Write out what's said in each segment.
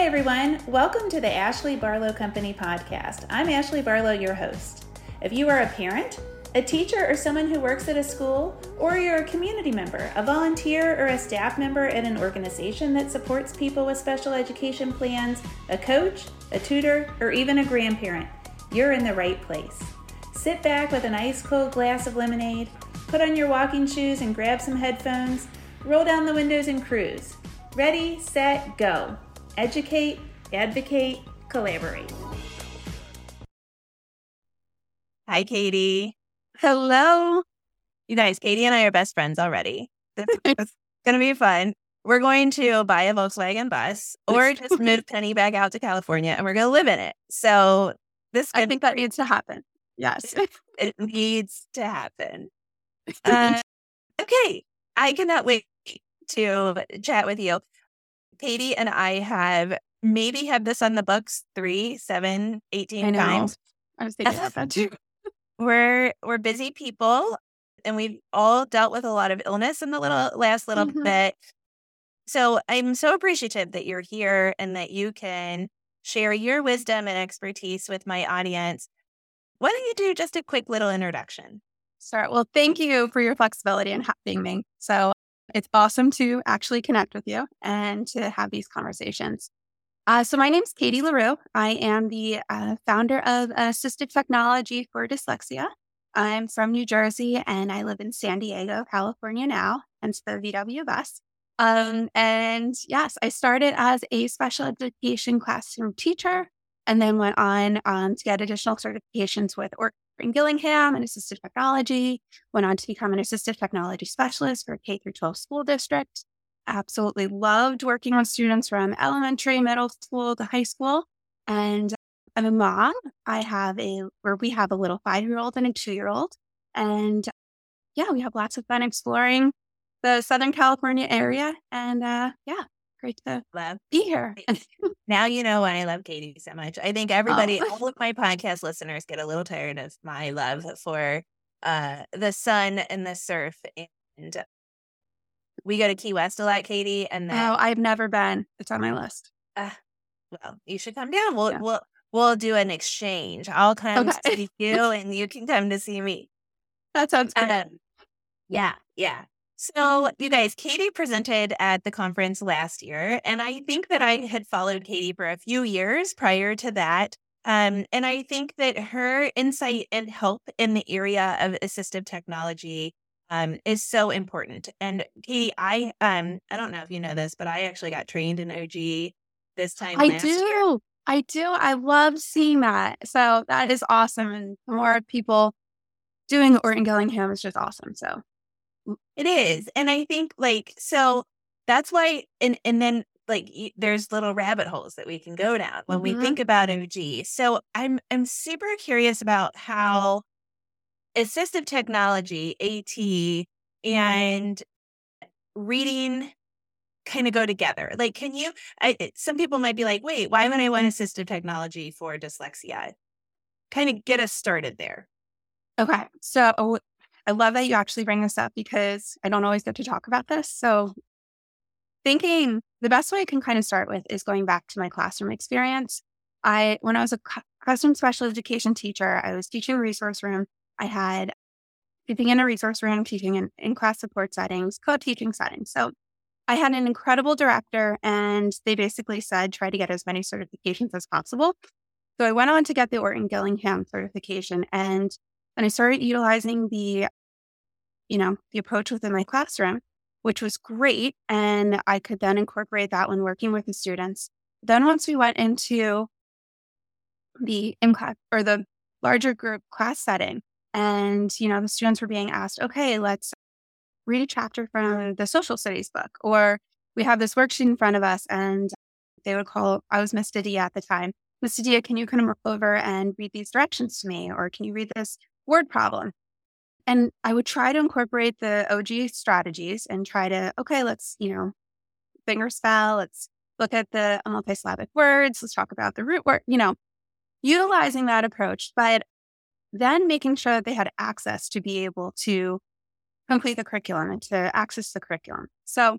Hi, everyone. Welcome to the Ashley Barlow Company podcast. I'm Ashley Barlow, your host. If you are a parent, a teacher, or someone who works at a school, or you're a community member, a volunteer, or a staff member at an organization that supports people with special education plans, a coach, a tutor, or even a grandparent, you're in the right place. Sit back with an ice cold glass of lemonade, put on your walking shoes and grab some headphones, roll down the windows and cruise. Ready, set, go. Educate, advocate, collaborate. Hi, Katie. Hello. You guys, Katie and I are best friends already. It's going to be fun. We're going to buy a Volkswagen bus or just move Penny back out to California and we're going to live in it. So this I think that needs to happen. Yes. it needs to happen. Uh, okay. I cannot wait to chat with you. Katie and I have maybe had this on the books three, seven, 18 times. I was thinking about that too. We're we're busy people and we've all dealt with a lot of illness in the little last little Mhm. bit. So I'm so appreciative that you're here and that you can share your wisdom and expertise with my audience. Why don't you do just a quick little introduction? Sure. Well, thank you for your flexibility and having me. So it's awesome to actually connect with you and to have these conversations. Uh, so my name is Katie Larew. I am the uh, founder of Assistive Technology for Dyslexia. I'm from New Jersey and I live in San Diego, California now, hence the VW bus. Um, and yes, I started as a special education classroom teacher and then went on um, to get additional certifications with Orton in Gillingham and assistive technology. Went on to become an assistive technology specialist for a K through 12 school district. Absolutely loved working with students from elementary, middle school to high school. And I'm a mom. I have a where we have a little five year old and a two year old. And yeah, we have lots of fun exploring the Southern California area. And uh, yeah, great to Love. be here. Now you know why I love Katie so much. I think everybody, all of my podcast listeners get a little tired of my love for uh, the sun and the surf. And we go to Key West a lot, Katie. And then, oh, I've never been. It's on my list. well, you should come down. We'll, Yeah. we'll, we'll do an exchange. I'll come to Okay. see you and you can come to see me. That sounds good. Um, yeah, yeah. So, you guys, Katie presented at the conference last year, and I think that I had followed Katie for a few years prior to that. Um, and I think that her insight and help in the area of assistive technology um, is so important. And Katie, I um, I don't know if you know this, but I actually got trained in OG this time I last do. year. I do. I love seeing that. So that is awesome. And more people doing Orton Gillingham is just awesome. So It is. And I think like so that's why and and then like there's little rabbit holes that we can go down when we Mhm. think about OG. So I'm I'm super curious about how assistive technology, AT and reading kind of go together. Like can you I some people might be like, "Wait, why would I want assistive technology for dyslexia?" Kind of get us started there. okay. So I love that you actually bring this up because I don't always get to talk about this. So thinking the best way I can kind of start with is going back to my classroom experience. I when I was a custom special education teacher, I was teaching resource room. I had teaching in a resource room, teaching in, in class support settings, co-teaching settings. So I had an incredible director and they basically said try to get as many certifications as possible. So I went on to get the Orton Gillingham certification and and I started utilizing the you know, the approach within my classroom, which was great and I could then incorporate that when working with the students. Then once we went into the in class or the larger group class setting and you know the students were being asked, "Okay, let's read a chapter from the social studies book or we have this worksheet in front of us and they would call i was miss didia at the time miss didia can you come over and read these directions to me or can you read this word problem and i would try to incorporate the og strategies and try to okay let's you know finger spell let's look at the multisyllabic words let's talk about the root word you know utilizing that approach but then making sure that they had access to be able to complete the curriculum and to access the curriculum. So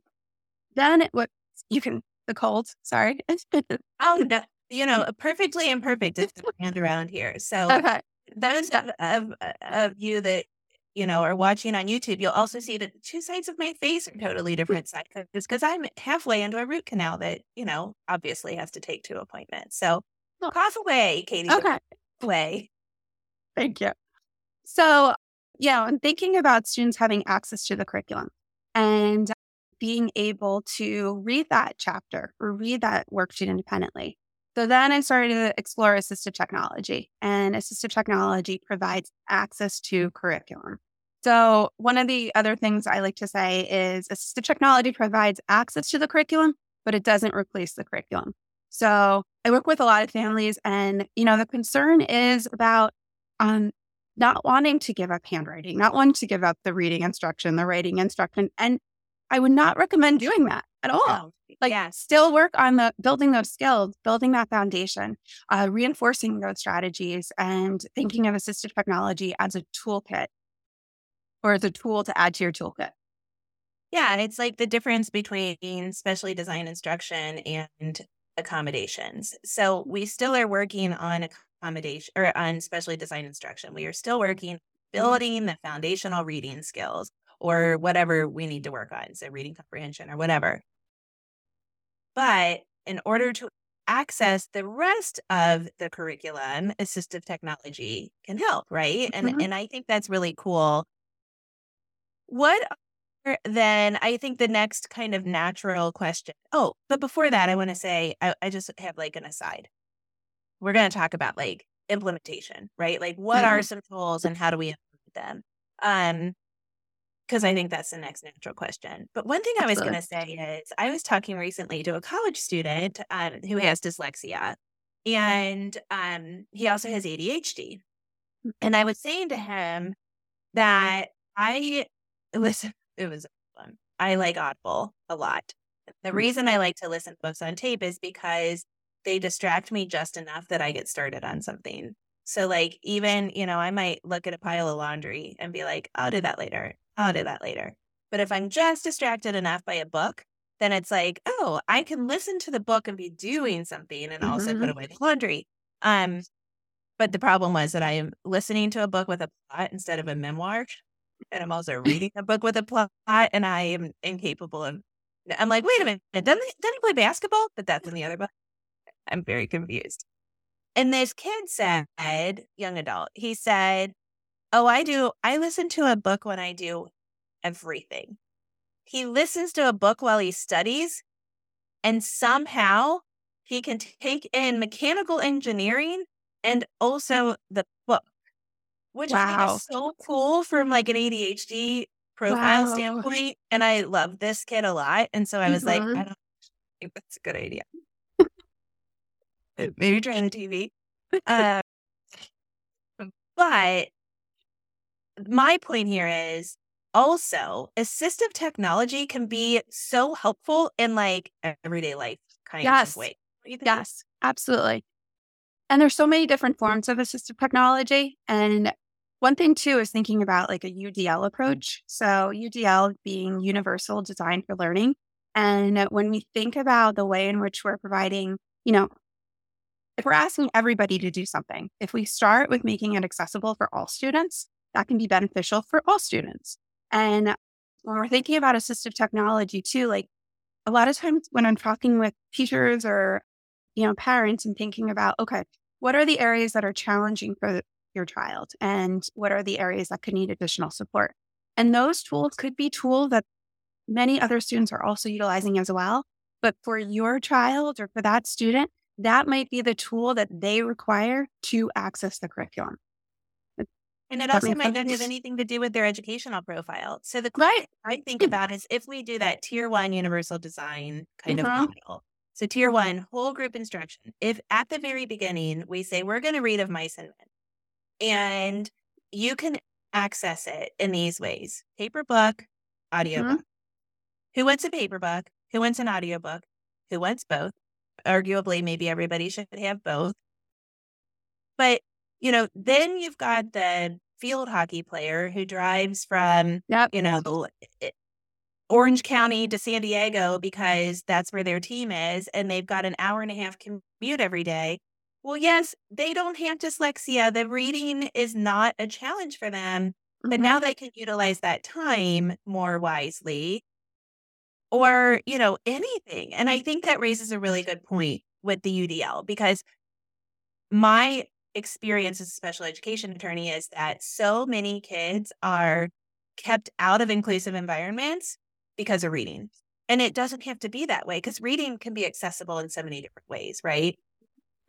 then it, what you can the cold. Sorry. oh no, you know, perfectly imperfect is the around here. So okay. Those of, of, uh, of you that you know are watching on YouTube, you'll also see that two sides of my face are totally different sides because I'm halfway into a root canal that you know obviously has to take two appointments. So oh. cough away, Katie. Okay, away. Thank you. So yeah, I'm thinking about students having access to the curriculum and being able to read that chapter or read that worksheet independently. So then I started to explore assistive technology, and assistive technology provides access to curriculum. So, one of the other things I like to say is assistive technology provides access to the curriculum, but it doesn't replace the curriculum. So, I work with a lot of families, and you know, the concern is about um, not wanting to give up handwriting, not wanting to give up the reading instruction, the writing instruction, and I would not recommend doing that at all. No. Like, yeah. still work on the building those skills, building that foundation, uh, reinforcing those strategies, and thinking of assistive technology as a toolkit or as a tool to add to your toolkit. Yeah, it's like the difference between specially designed instruction and accommodations. So we still are working on accommodation or on specially designed instruction. We are still working building the foundational reading skills or whatever we need to work on, so reading comprehension or whatever. But in order to access the rest of the curriculum, assistive technology can help, right? And mm-hmm. and I think that's really cool. What are, then I think the next kind of natural question. Oh, but before that, I want to say I, I just have like an aside. We're going to talk about like implementation, right? Like what mm-hmm. are some tools and how do we implement them? Um, because I think that's the next natural question. But one thing I was going to say is I was talking recently to a college student um, who has dyslexia, and um, he also has ADHD. And I was saying to him that I listen, it was fun. I like Audible a lot. The mm. reason I like to listen to books on tape is because they distract me just enough that I get started on something. So, like, even, you know, I might look at a pile of laundry and be like, I'll do that later. I'll do that later. But if I'm just distracted enough by a book, then it's like, oh, I can listen to the book and be doing something and also mm-hmm. put away the laundry. Um, but the problem was that I am listening to a book with a plot instead of a memoir. And I'm also reading a book with a plot and I am incapable of I'm like, wait a minute, doesn't he, doesn't he play basketball? But that's in the other book. I'm very confused. And this kid said, young adult, he said, Oh, I do. I listen to a book when I do everything. He listens to a book while he studies, and somehow he can take in mechanical engineering and also the book, which wow. is so cool from like an ADHD profile wow. standpoint. And I love this kid a lot. And so I was mm-hmm. like, I don't think that's a good idea. Maybe try the TV. Uh, but my point here is also assistive technology can be so helpful in like everyday life kind yes. of way. Yes, absolutely. And there's so many different forms of assistive technology. And one thing too is thinking about like a UDL approach. So UDL being universal design for learning. And when we think about the way in which we're providing, you know, if we're asking everybody to do something, if we start with making it accessible for all students, that can be beneficial for all students. And when we're thinking about assistive technology too, like a lot of times when I'm talking with teachers or, you know, parents and thinking about, okay, what are the areas that are challenging for your child? And what are the areas that could need additional support? And those tools could be tools that many other students are also utilizing as well. But for your child or for that student, that might be the tool that they require to access the curriculum. And it also might not have anything to do with their educational profile. So the right. I think about is if we do that tier one universal design kind of mm-hmm. model. So tier one, whole group instruction. If at the very beginning we say we're going to read of mice and men, and you can access it in these ways: paper book, audio mm-hmm. book. Who wants a paper book? Who wants an audio book? Who wants both? Arguably, maybe everybody should have both. But you know, then you've got the field hockey player who drives from, yep. you know, the, Orange County to San Diego because that's where their team is and they've got an hour and a half commute every day. Well, yes, they don't have dyslexia. The reading is not a challenge for them, but Mhm. now they can utilize that time more wisely or, you know, anything. And I think that raises a really good point with the UDL because my experience as a special education attorney is that so many kids are kept out of inclusive environments because of reading. And it doesn't have to be that way because reading can be accessible in so many different ways, right?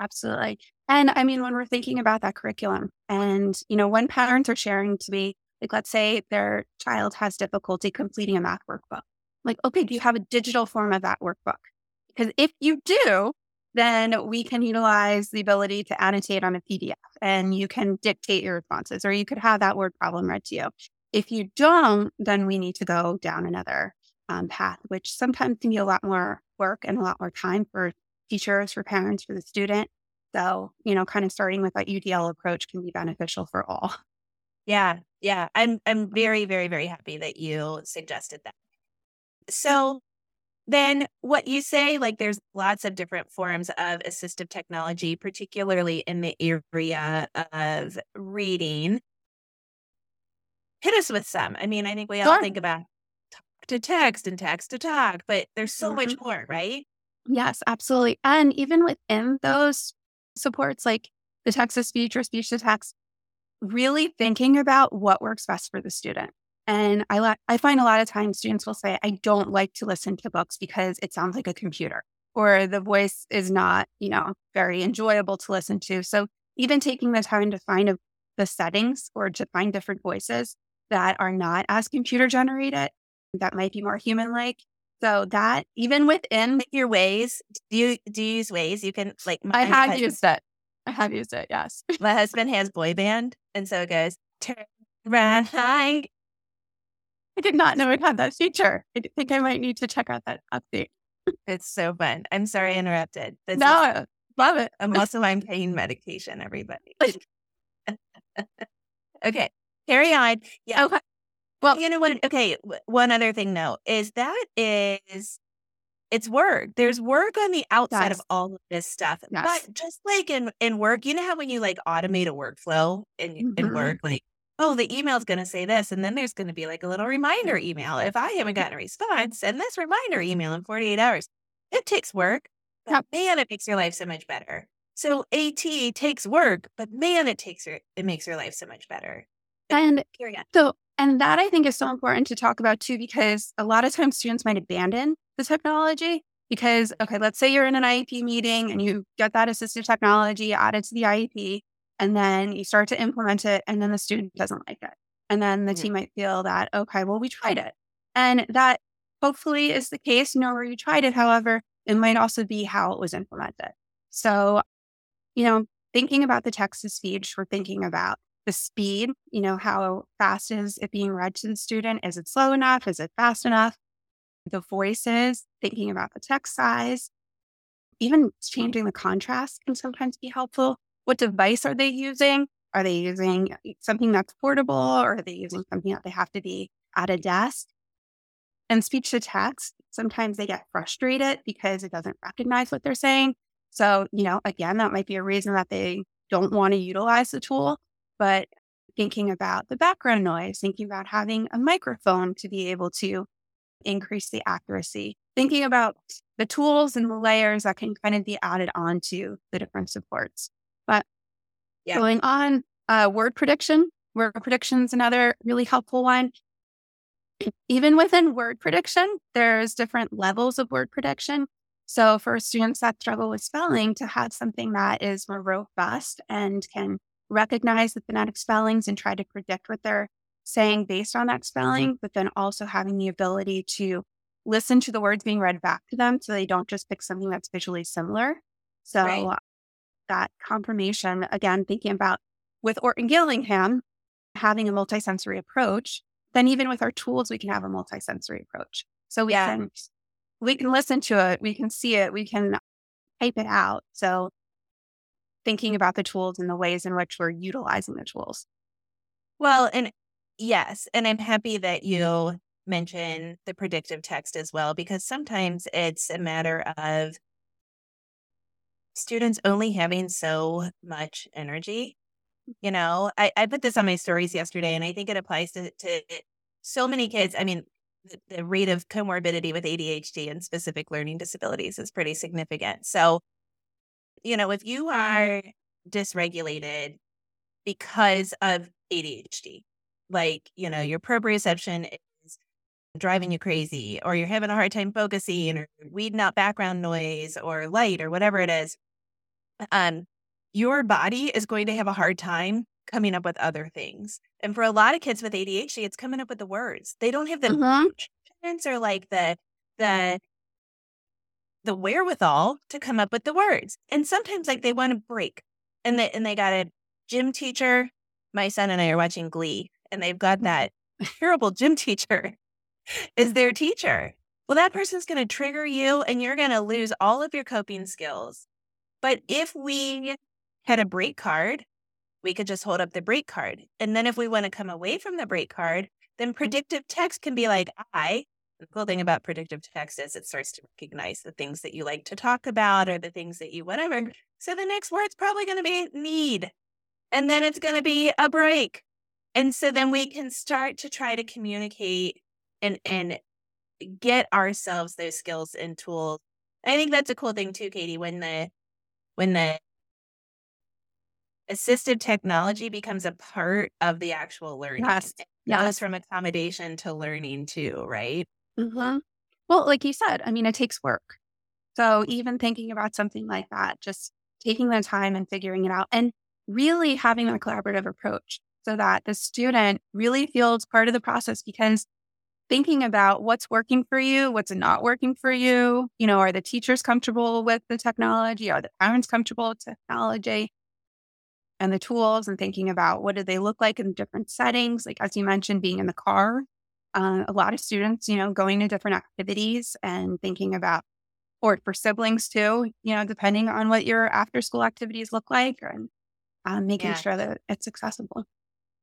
Absolutely. And I mean, when we're thinking about that curriculum and, you know, when parents are sharing to me, like, let's say their child has difficulty completing a math workbook, like, okay, do you have a digital form of that workbook? Because if you do, then we can utilize the ability to annotate on a PDF and you can dictate your responses, or you could have that word problem read to you. If you don't, then we need to go down another um, path, which sometimes can be a lot more work and a lot more time for teachers, for parents, for the student. So, you know, kind of starting with that UDL approach can be beneficial for all. Yeah, yeah. I'm I'm very, very, very happy that you suggested that. So then what you say, like there's lots of different forms of assistive technology, particularly in the area of reading. Hit us with some. I mean, I think we all Sure. think about talk to text and text to talk, but there's so much mm-hmm. more, right? Yes, absolutely. And even within those supports, like the text to speech or speech to text, really thinking about what works best for the student. And I li- I find a lot of times students will say, I don't like to listen to books because it sounds like a computer or the voice is not, you know, very enjoyable to listen to. So even taking the time to find a, the settings or to find different voices that are not as computer generated, that might be more human like. So that even within your ways. Do you do you use Waze? You can like I have used it. I have used it. Yes. my husband has boy band, and so it goes turn. I did not know it had that feature. I think I might need to check out that update. It's so fun. I'm sorry I interrupted. This is- no, love it. I'm also on pain medication, everybody. okay, carry on. Yeah. Okay. Well, you know what? Okay, one other thing though is that is it's work. There's work on the outside Yes. of all of this stuff. Yes. But just like in in work, you know how when you like automate a workflow in in Mhm. work, like oh, the email's going to say this, and then there's going to be like a little reminder mm. email if I haven't gotten a response, send this reminder mm. email in 48 hours. It takes work, but man, it makes your life so much better. So AT takes work, but man, it takes your it makes your life so much better. And Carry on. so, and that I think is so important to talk about too, because a lot of times students might abandon the technology because, okay, let's say you're in an IEP meeting and you get that assistive technology added to the IEP, and then you start to implement it, and then the student doesn't like it. And then the Mhm. team might feel that, okay, well, we tried it. And that hopefully is the case, you know, where you tried it. However, it might also be how it was implemented. So, you know, thinking about the text to speech, we're thinking about the speed, you know, how fast is it being read to the student? Is it slow enough? Is it fast enough? The voices, thinking about the text size, even changing the contrast can sometimes be helpful. What device are they using? Are they using uh, something that's portable or are they using something that they have to be at a desk? And speech to text, sometimes they get frustrated because it doesn't recognize what they're saying. So, you know, again, that might be a reason that they don't want to utilize the tool. But thinking about the background noise, thinking about having a microphone to be able to increase the accuracy, thinking about the tools and the layers that can kind of be added onto the different supports. But Yeah. going on, uh, word prediction. Word prediction is another really helpful one. Even within word prediction, there's different levels of word prediction. So for students that struggle with spelling, to have something that is more robust and can recognize the phonetic spellings and try to predict what they're saying based on that spelling, but then also having the ability to listen to the words being read back to them so they don't just pick something that's visually similar. So Right. That confirmation, again, thinking about with Orton Gillingham, having a multisensory approach, then even with our tools, we can have a multisensory approach. So we Yeah. can we can listen to it, we can see it, we can type it out. So thinking about the tools and the ways in which we're utilizing the tools. Well, and yes, and I'm happy that you mention the predictive text as well, because sometimes it's a matter of students only having so much energy. You know, I, I put this on my stories yesterday, and I think it applies to, to so many kids. I mean, the, the rate of comorbidity with ADHD and specific learning disabilities is pretty significant. So, you know, if you are dysregulated because of ADHD, like, you know, your proprioception driving you crazy, or you're having a hard time focusing, or weeding out background noise or light or whatever it is, um, your body is going to have a hard time coming up with other things. And for a lot of kids with ADHD, it's coming up with the words. They don't have the mm-hmm. or like the the the wherewithal to come up with the words. And sometimes like they want to break. And they and they got a gym teacher. My son and I are watching Glee, and they've got that terrible gym teacher is their teacher. Well, that person's going to trigger you and you're going to lose all of your coping skills. But if we had a break card we could just hold up the break card. And then if we want to come away from the break card, then predictive text can be like, I. The cool thing about predictive text is it starts to recognize the things that you like to talk about or the things that you whatever. So the next word's probably going to be need. And then it's going to be a break. And so then we can start to try to communicate and and get ourselves those skills and tools. I think that's a cool thing too, Katie, when the when the assistive technology becomes a part of the actual learning. Yes. Yes. goes from accommodation to learning too, right? Mm-hmm. Well, like you said, I mean, it takes work. So even thinking about something like that, just taking the time and figuring it out and really having a collaborative approach so that the student really feels part of the process because thinking about what's working for you, what's not working for you, you know, are the teachers comfortable with the technology? Are the parents comfortable with technology? and the tools and thinking about what do they look like in different settings. Like, as you mentioned, being in the car, uh, a lot of students, you know, going to different activities and thinking about, or for siblings too, you know, depending on what your after school activities look like and um, making yeah. sure that it's accessible.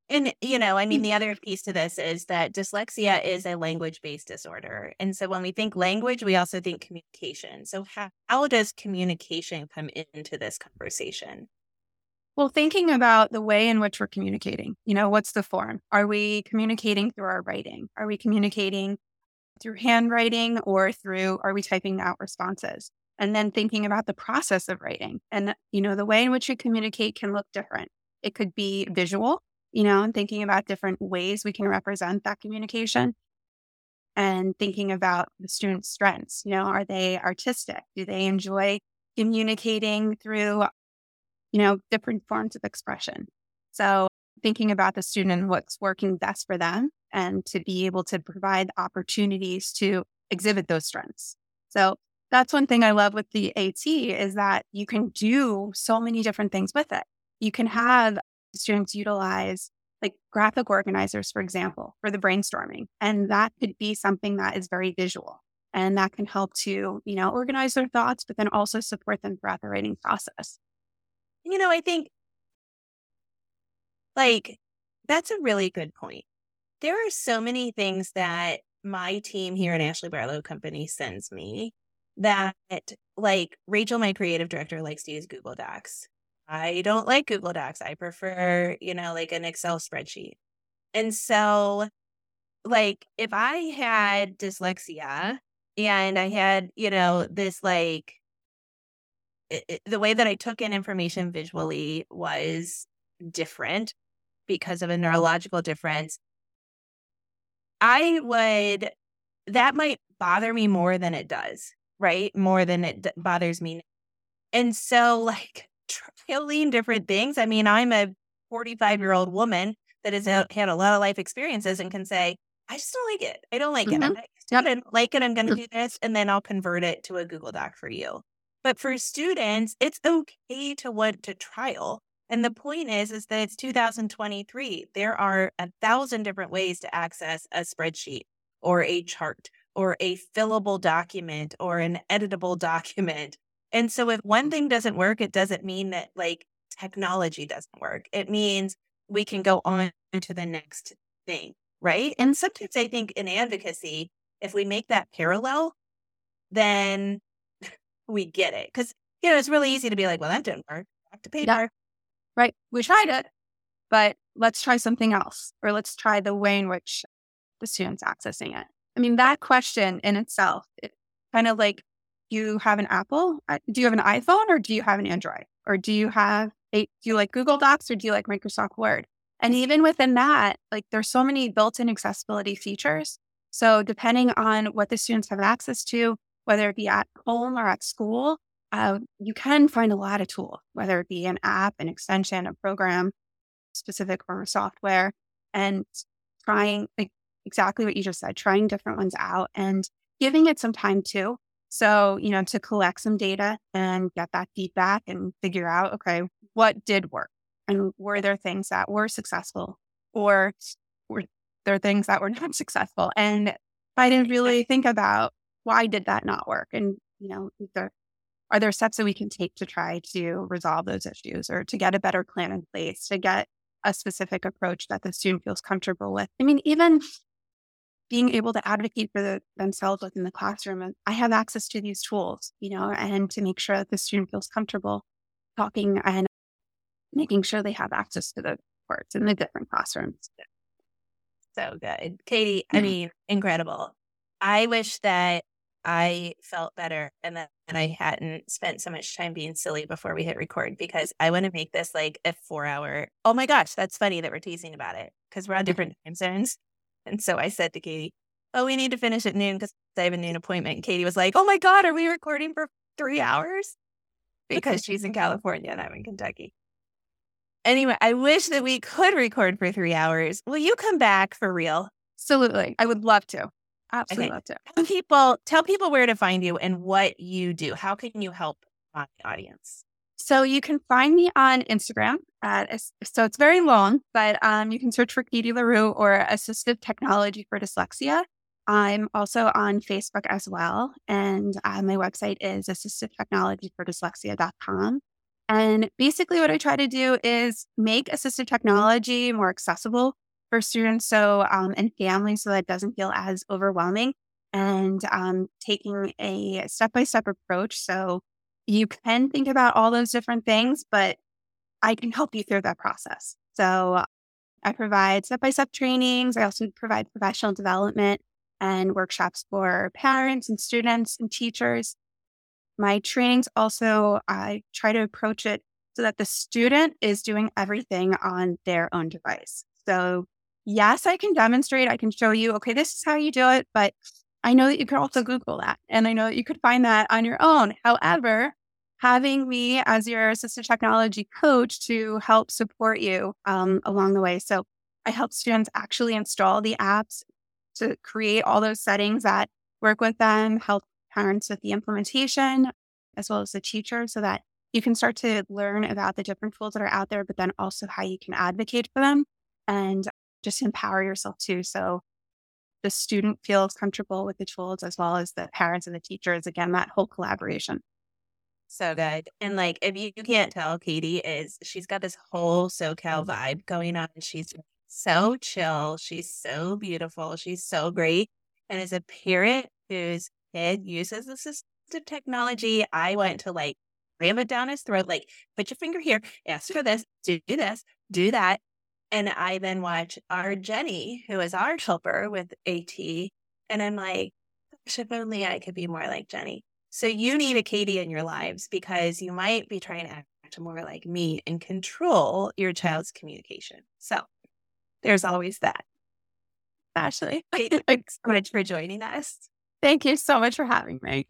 And, you know, I mean, mm. the other piece to this is that dyslexia is a language based disorder. And so when we think language, we also think communication. So, how, how does communication come into this conversation? Well, thinking about the way in which we're communicating, you know, what's the form? Are we communicating through our writing? Are we communicating through handwriting or through, are we typing out responses? And then thinking about the process of writing. And, you know, the way in which you communicate can look different. It could be visual, you know, and thinking about different ways we can represent that communication and thinking about the student's strengths. You know, are they artistic? Do they enjoy communicating through you know, different forms of expression. So thinking about the student and what's working best for them and to be able to provide opportunities to exhibit those strengths. So that's one thing I love with the AT is that you can do so many different things with it. You can have students utilize like graphic organizers, for example, for the brainstorming. And that could be something that is very visual and that can help to, you know, organize their thoughts, but then also support them throughout the writing process you know, I think like that's a really good point. There are so many things that my team here at Ashley Barlow Company sends me that like Rachel, my creative director, likes to use Google Docs. I don't like Google Docs. I prefer, you know, like an Excel spreadsheet. And so, like, if I had dyslexia and I had, you know, this like it, the way that I took in information visually was different because of a neurological difference. I would, that might bother me more than it does, right? More than it d- bothers me. And so, like, trialing different things. I mean, I'm a 45 year old woman that has had a lot of life experiences and can say, I just don't like it. I don't like mm-hmm. it. I don't like it. I'm going to do this. And then I'll convert it to a Google Doc for you. But for students, it's okay to want to trial. And the point is, is that it's 2023. There are a thousand different ways to access a spreadsheet or a chart or a fillable document or an editable document. And so if one mm. thing doesn't work, it doesn't mean that like technology doesn't work. It means we can go on to the next thing. right? And sometimes I think in advocacy, if we make that parallel, then we get it. Because, you know, it's really easy to be like, well, that didn't work. Back to paper. Yeah. Right. We tried it, but let's try something else, or let's try the way in which the student's accessing it. I mean, that question in itself, it kind of like you have an Apple, do you have an iPhone or do you have an Android? Or do you have a, do you like Google Docs or do you like Microsoft Word? And even within that, like there's so many built-in accessibility features. So depending on what the students have access to, whether it be at home or at school, uh, you can find a lot of tools, whether it be an app, an extension, a program, specific form of software, and trying like, exactly what you just said, trying different ones out and giving it some time too. So, you know, to collect some data and get that feedback and figure out, okay, what did work? And were there things that were successful or were there things that were not successful? And I didn't really think about why did that not work? And, you know, there, are there steps that we can take to try to resolve those issues or to get a better plan in place, to get a specific approach that the student feels comfortable with? I mean, even being able to advocate for the, themselves within the classroom. And I have access to these tools, you know, and to make sure that the student feels comfortable talking and making sure they have access to the supports in the different classrooms. So good. Katie, I mean, incredible. I wish that I felt better and that I hadn't spent so much time being silly before we hit record because I want to make this like a four hour. Oh my gosh, that's funny that we're teasing about it because we're on different time zones. And so I said to Katie, Oh, we need to finish at noon because I have a noon appointment. And Katie was like, Oh my God, are we recording for three hours? Because she's in California and I'm in Kentucky. Anyway, I wish that we could record for three hours. Will you come back for real? Absolutely. I would love to. Absolutely okay. love to. Tell people, tell people where to find you and what you do. How can you help my audience? So you can find me on Instagram at, so it's very long, but um, you can search for Katie Larew or Assistive Technology for Dyslexia. I'm also on Facebook as well. And uh, my website is assistivetechnologyfordyslexia.com. And basically, what I try to do is make assistive technology more accessible for students so um, and families so that it doesn't feel as overwhelming and um, taking a step by step approach. So you can think about all those different things, but I can help you through that process. So I provide step by step trainings. I also provide professional development and workshops for parents and students and teachers. My trainings also, I try to approach it so that the student is doing everything on their own device. So, yes, I can demonstrate, I can show you, okay, this is how you do it, but I know that you could also Google that and I know that you could find that on your own. However, having me as your assistive technology coach to help support you um, along the way. So I help students actually install the apps to create all those settings that work with them, help parents with the implementation, as well as the teacher, so that you can start to learn about the different tools that are out there, but then also how you can advocate for them and just empower yourself too. So the student feels comfortable with the tools as well as the parents and the teachers. Again, that whole collaboration. So good. And like, if you, you can't tell, Katie is, she's got this whole SoCal mm. vibe going on. She's so chill. She's so beautiful. She's so great. And as a parent whose kid uses assistive technology, I went to like ram it down his throat, like, put your finger here, ask for this, do this, do that. And I then watch our Jenny, who is our helper with AT. And I'm like, if only I could be more like Jenny. So you need a Katie in your lives because you might be trying to act more like me and control your child's communication. So there's always that. Ashley, thanks so much for joining us. Thank you so much for having me.